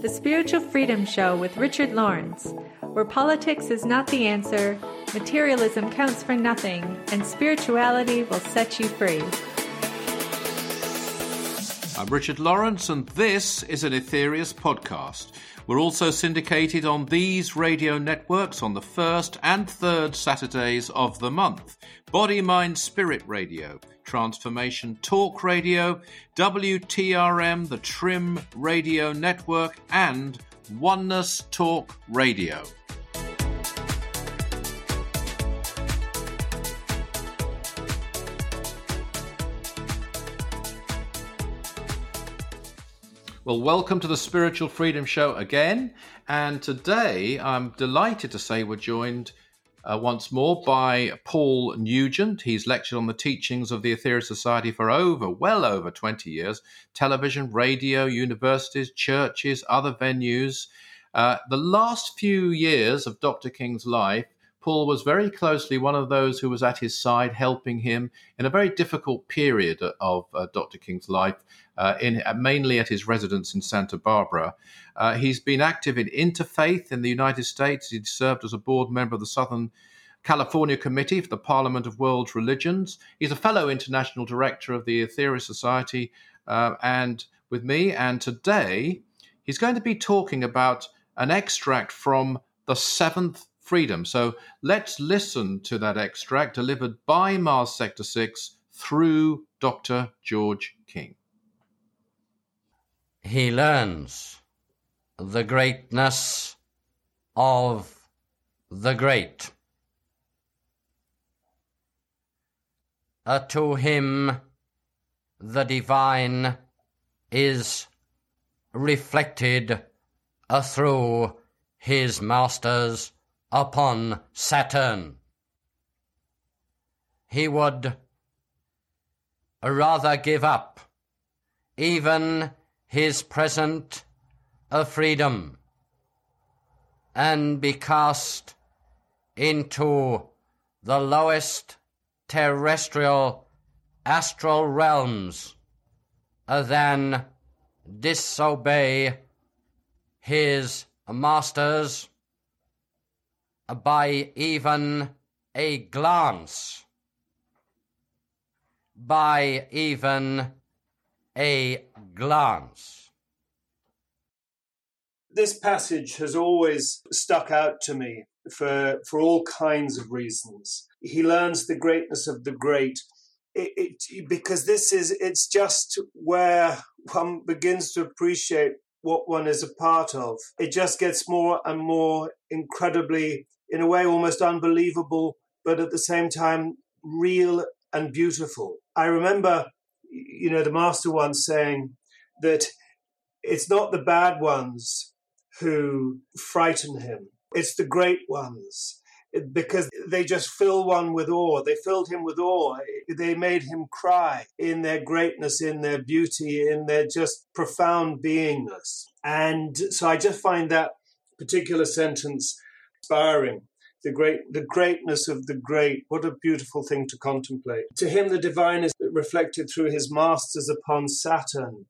The Spiritual Freedom Show with Richard Lawrence, where politics is not the answer, materialism counts for nothing, and spirituality will set you free. I'm Richard Lawrence, and this is an Aetherius podcast. We're also syndicated on these radio networks on the first and third Saturdays of the month Body, Mind, Spirit Radio, Transformation Talk Radio, WTRM, the Trim Radio Network, and Oneness Talk Radio. Well, welcome to the Spiritual Freedom Show again. And today I'm delighted to say we're joined uh, once more by Paul Nugent. He's lectured on the teachings of the Aetherius Society for over, well over 20 years television, radio, universities, churches, other venues. Uh, the last few years of Dr. King's life, Paul was very closely one of those who was at his side, helping him in a very difficult period of uh, Dr. King's life, uh, in uh, mainly at his residence in Santa Barbara. Uh, he's been active in interfaith in the United States. He served as a board member of the Southern California Committee for the Parliament of World Religions. He's a fellow international director of the Aetherius Society, uh, and with me. And today, he's going to be talking about an extract from the seventh freedom. So let's listen to that extract delivered by Mars Sector 6 through Dr. George King. He learns the greatness of the great. Uh, to him, the divine is reflected uh, through his masters upon Saturn. He would rather give up even his present of freedom and be cast into the lowest terrestrial astral realms uh, than disobey his masters uh, by even a glance, by even a glance. This passage has always stuck out to me for, for all kinds of reasons. He learns the greatness of the great. It, it, because this is it's just where one begins to appreciate what one is a part of. It just gets more and more incredibly in a way almost unbelievable, but at the same time real and beautiful. I remember, you know, the master once saying that it's not the bad ones who frighten him, it's the great ones. Because they just fill one with awe. They filled him with awe. They made him cry in their greatness, in their beauty, in their just profound beingness. And so I just find that particular sentence inspiring. The great, the greatness of the great. What a beautiful thing to contemplate. To him, the divine is reflected through his masters upon Saturn,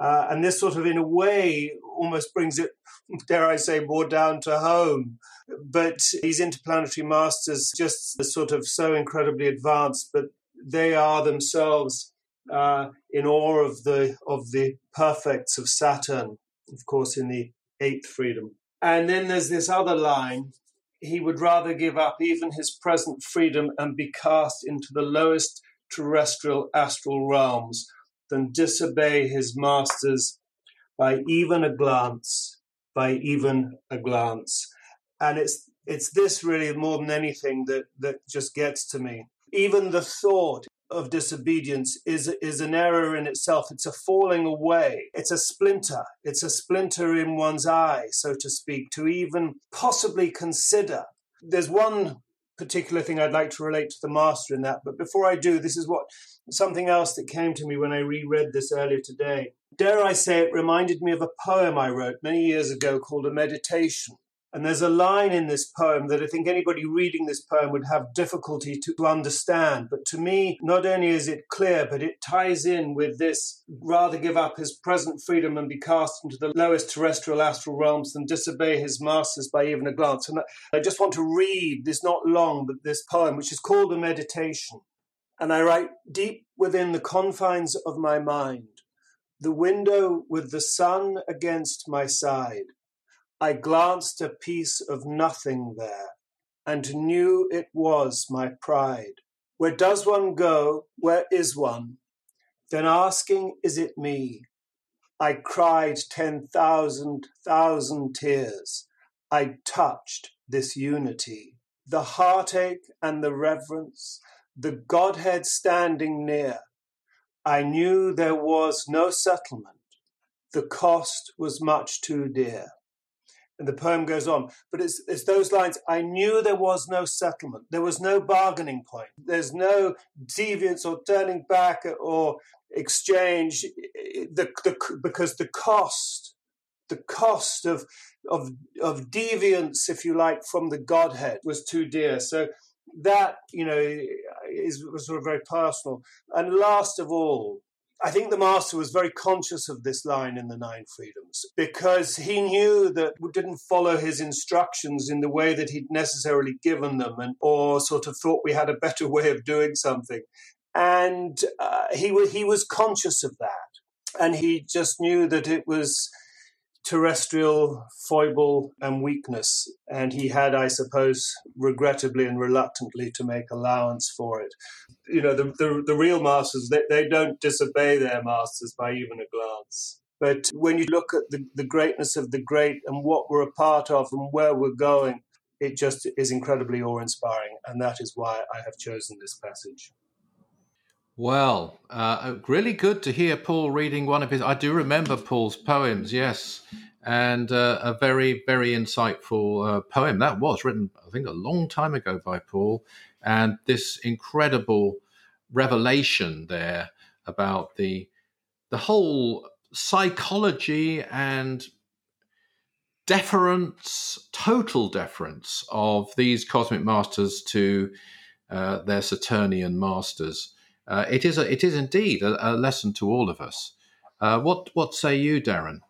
uh, and this sort of, in a way, almost brings it, dare I say, more down to home. But these interplanetary masters just sort of so incredibly advanced, but they are themselves uh, in awe of the of the perfects of Saturn, of course, in the eighth freedom. And then there's this other line he would rather give up even his present freedom and be cast into the lowest terrestrial astral realms than disobey his masters by even a glance, by even a glance. And it's it's this really more than anything that that just gets to me. Even the thought of disobedience is is an error in itself. It's a falling away. It's a splinter. It's a splinter in one's eye, so to speak, to even possibly consider. There's one particular thing I'd like to relate to the master in that, but before I do, this is what something else that came to me when I reread this earlier today. Dare I say it reminded me of a poem I wrote many years ago called A Meditation. And there's a line in this poem that I think anybody reading this poem would have difficulty to understand. But to me, not only is it clear, but it ties in with this rather give up his present freedom and be cast into the lowest terrestrial astral realms than disobey his masters by even a glance. And I just want to read this not long, but this poem, which is called a meditation. And I write deep within the confines of my mind, the window with the sun against my side I glanced a piece of nothing there, and knew it was my pride. Where does one go? Where is one? Then asking, Is it me? I cried ten thousand thousand tears. I touched this unity, the heartache and the reverence, the Godhead standing near. I knew there was no settlement. The cost was much too dear and the poem goes on. But it's, it's those lines I knew there was no settlement, there was no bargaining point, there's no deviance or turning back or exchange, the, the, because the cost, the cost of, of, of deviance, if you like, from the Godhead was too dear. So that, you know, is was sort of very personal. And last of all, I think the master was very conscious of this line in the Nine Freedoms because he knew that we didn't follow his instructions in the way that he'd necessarily given them, and or sort of thought we had a better way of doing something, and uh, he was he was conscious of that, and he just knew that it was terrestrial foible and weakness, and he had, I suppose, regrettably and reluctantly to make allowance for it. You know, the, the, the real masters, they, they don't disobey their masters by even a glance. But when you look at the, the greatness of the great and what we're a part of and where we're going, it just is incredibly awe inspiring. And that is why I have chosen this passage. Well, uh, really good to hear Paul reading one of his. I do remember Paul's poems, yes, and uh, a very, very insightful uh, poem. That was written, I think, a long time ago by Paul, and this incredible revelation there about the the whole psychology and deference, total deference of these cosmic masters to uh, their Saturnian masters uh, it is a, it is indeed a, a, lesson to all of us. Uh, what what say you, Darren?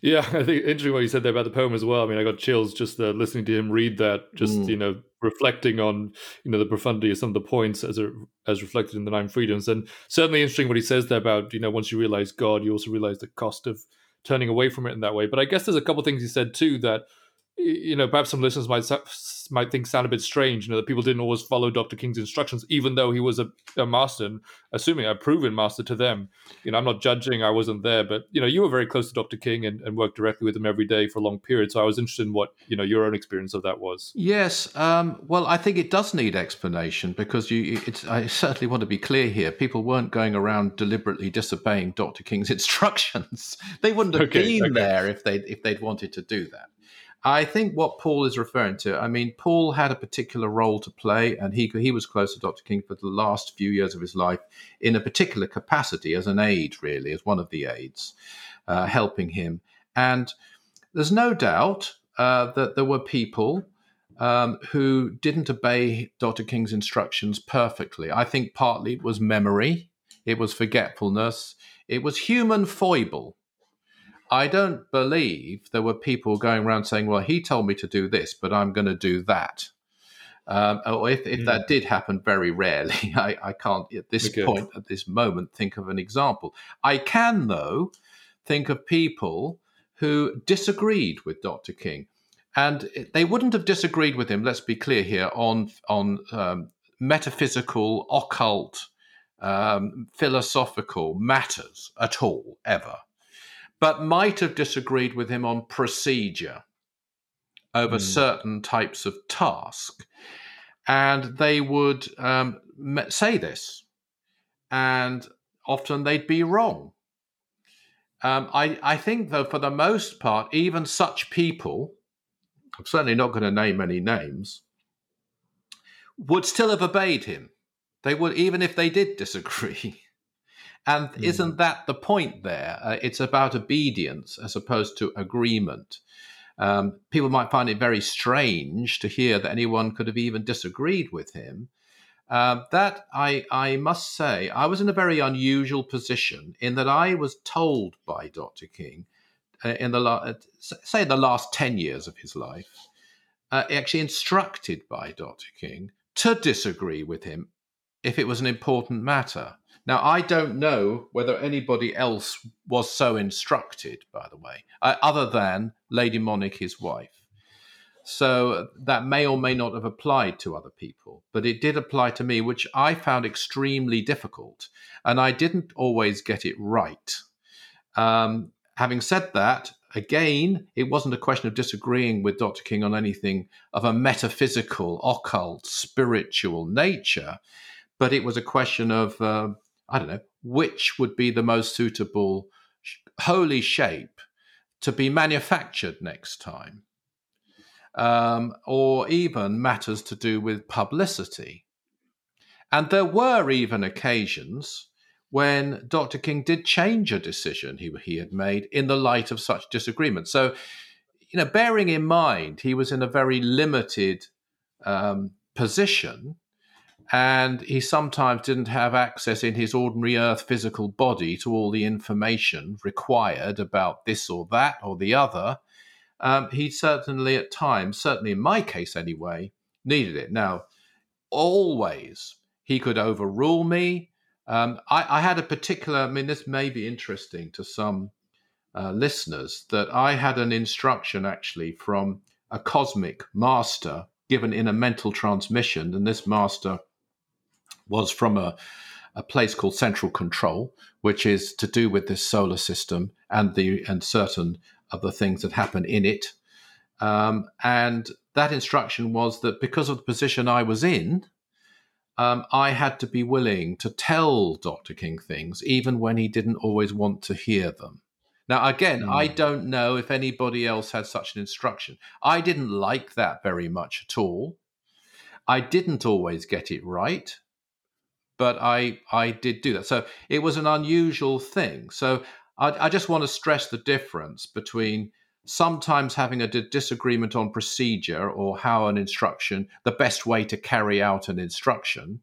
Yeah, I think interesting what you said there about the poem as well. I mean, I got chills just uh, listening to him read that. Just mm. you know, reflecting on you know the profundity of some of the points as a, as reflected in the Nine Freedoms, and certainly interesting what he says there about you know once you realize God, you also realize the cost of turning away from it in that way. But I guess there's a couple things he said too that you know, perhaps some listeners might might think sound a bit strange, you know, that people didn't always follow Dr. King's instructions, even though he was a, a master, and assuming a proven master to them. You know, I'm not judging, I wasn't there, but you know, you were very close to Dr. King and, and worked directly with him every day for a long period. So I was interested in what you know your own experience of that was. Yes, um, well, I think it does need explanation because you. I certainly want to be clear here. People weren't going around deliberately disobeying Dr. King's instructions. they wouldn't have okay, been okay. there if they if they'd wanted to do that. I think what Paul is referring to, I mean, Paul had a particular role to play, and he he was close to Dr. King for the last few years of his life in a particular capacity as an aide, really, as one of the aides, uh, helping him. And there's no doubt uh, that there were people um, who didn't obey Dr. King's instructions perfectly. I think partly it was memory, it was forgetfulness, it was human foible I don't believe there were people going around saying, well, he told me to do this, but I'm going to do that. Um, or if, if mm. that did happen, very rarely, I, I can't at this point, at this moment, think of an example. I can, though, think of people who disagreed with Dr. King. And they wouldn't have disagreed with him, let's be clear here, on, on um, metaphysical, occult, um, philosophical matters at all, ever but might have disagreed with him on procedure over mm. certain types of task. And they would um, say this, and often they'd be wrong. Um, I, I think, though, for the most part, even such people, I'm certainly not going to name any names, would still have obeyed him. They would, even if they did disagree. And mm. isn't that the point there? Uh, it's about obedience as opposed to agreement. Um, people might find it very strange to hear that anyone could have even disagreed with him. Uh, that I, I must say, I was in a very unusual position in that I was told by Dr. King uh, in the la- uh, say the last ten years of his life, uh, actually instructed by Dr. King to disagree with him if it was an important matter. Now, I don't know whether anybody else was so instructed, by the way, uh, other than Lady Monique, his wife. So that may or may not have applied to other people, but it did apply to me, which I found extremely difficult. And I didn't always get it right. Um, having said that, again, it wasn't a question of disagreeing with Dr. King on anything of a metaphysical, occult, spiritual nature, but it was a question of, uh, I don't know, which would be the most suitable holy shape to be manufactured next time, um, or even matters to do with publicity. And there were even occasions when Dr. King did change a decision he, he had made in the light of such disagreement. So, you know, bearing in mind he was in a very limited um, position and he sometimes didn't have access in his ordinary earth physical body to all the information required about this or that or the other. Um, he certainly, at times, certainly in my case anyway, needed it. Now, always he could overrule me um, I, I, had a particular, I mean, this may be interesting to some uh, listeners, that I had an instruction actually from a cosmic master given in a mental transmission. And this master was from a, a place called Central Control, which is to do with this solar system and the and certain of the things that happen in it. Um, and that instruction was that because of the position I was in, um, I had to be willing to tell Dr. King things, even when he didn't always want to hear them. Now, again, mm. I hmm. don't know if anybody else had such an instruction. I didn't like that very much at all. I didn't always get it right, but I I did do that. So it was an unusual thing. So I, I just want to stress the difference between sometimes having a disagreement on procedure or how an instruction, the best way to carry out an instruction,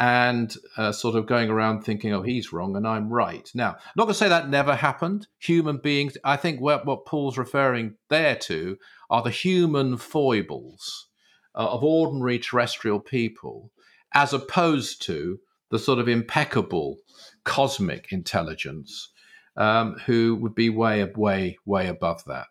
and uh, sort of going around thinking, oh, he's wrong and I'm right. Now, I'm not going to say that never happened. Human beings, I think what, what Paul's referring there to are the human foibles uh, of ordinary terrestrial people, as opposed to the sort of impeccable cosmic intelligence um, who would be way, way, way above that.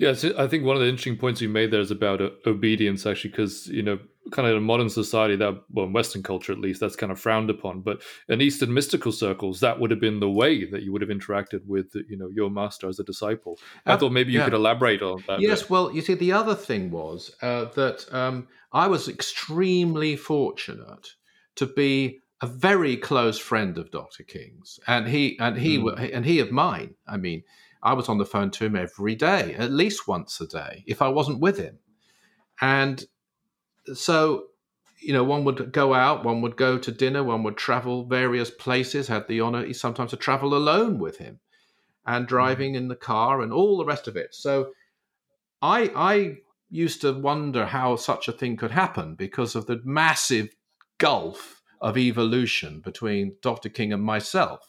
Yes, I think one of the interesting points you made there is about uh, obedience, actually, because you know, kind of in a modern society, that well, in Western culture at least, that's kind of frowned upon. But in Eastern mystical circles, that would have been the way that you would have interacted with, you know, your master as a disciple. I uh, thought maybe you yeah. could elaborate on that. Yes, bit. well, you see, the other thing was uh, that um, I was extremely fortunate to be a very close friend of Dr. King's, and he and he mm. and he of mine. I mean, I was on the phone to him every day, at least once a day, if I wasn't with him. And so, you know, one would go out, one would go to dinner, one would travel various places. Had the honor sometimes to travel alone with him, and hmm. driving in the car and all the rest of it. So, I I used to wonder how such a thing could happen because of the massive gulf of evolution between Dr. King and myself.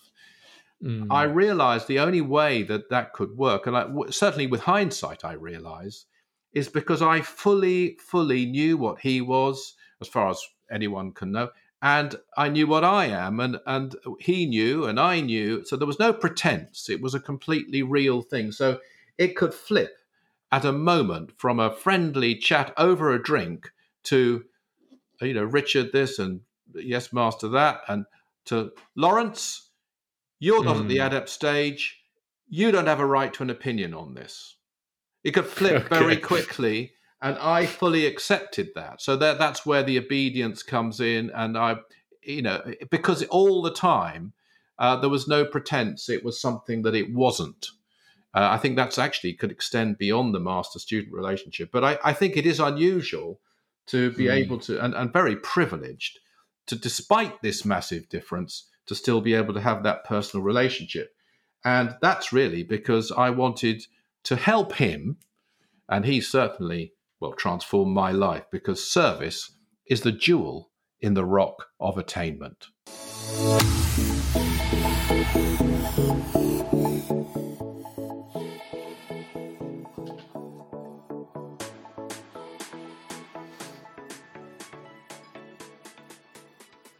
Mm. I realized the only way that that could work, and I, certainly with hindsight, I realize, is because I fully, fully knew what he was, as far as anyone can know, and I knew what I am, and and he knew, and I knew. So there was no pretense; it was a completely real thing. So it could flip at a moment from a friendly chat over a drink to, you know, Richard this and yes, master that, and to Lawrence, you're not mm. at the hmm. adept stage. You don't have a right to an opinion on this. It could flip okay. very quickly, and I fully accepted that. So that that's where the obedience comes in, and I, you know, because all the time uh, there was no pretense; it was something that it wasn't. Uh, I think that's actually could extend beyond the master-student relationship, but I, I think it is unusual to be mm. able to, and, and very privileged to, despite this massive difference, to still be able to have that personal relationship. And that's really because I wanted to help him. And he certainly, well, transformed my life because service is the jewel in the rock of attainment.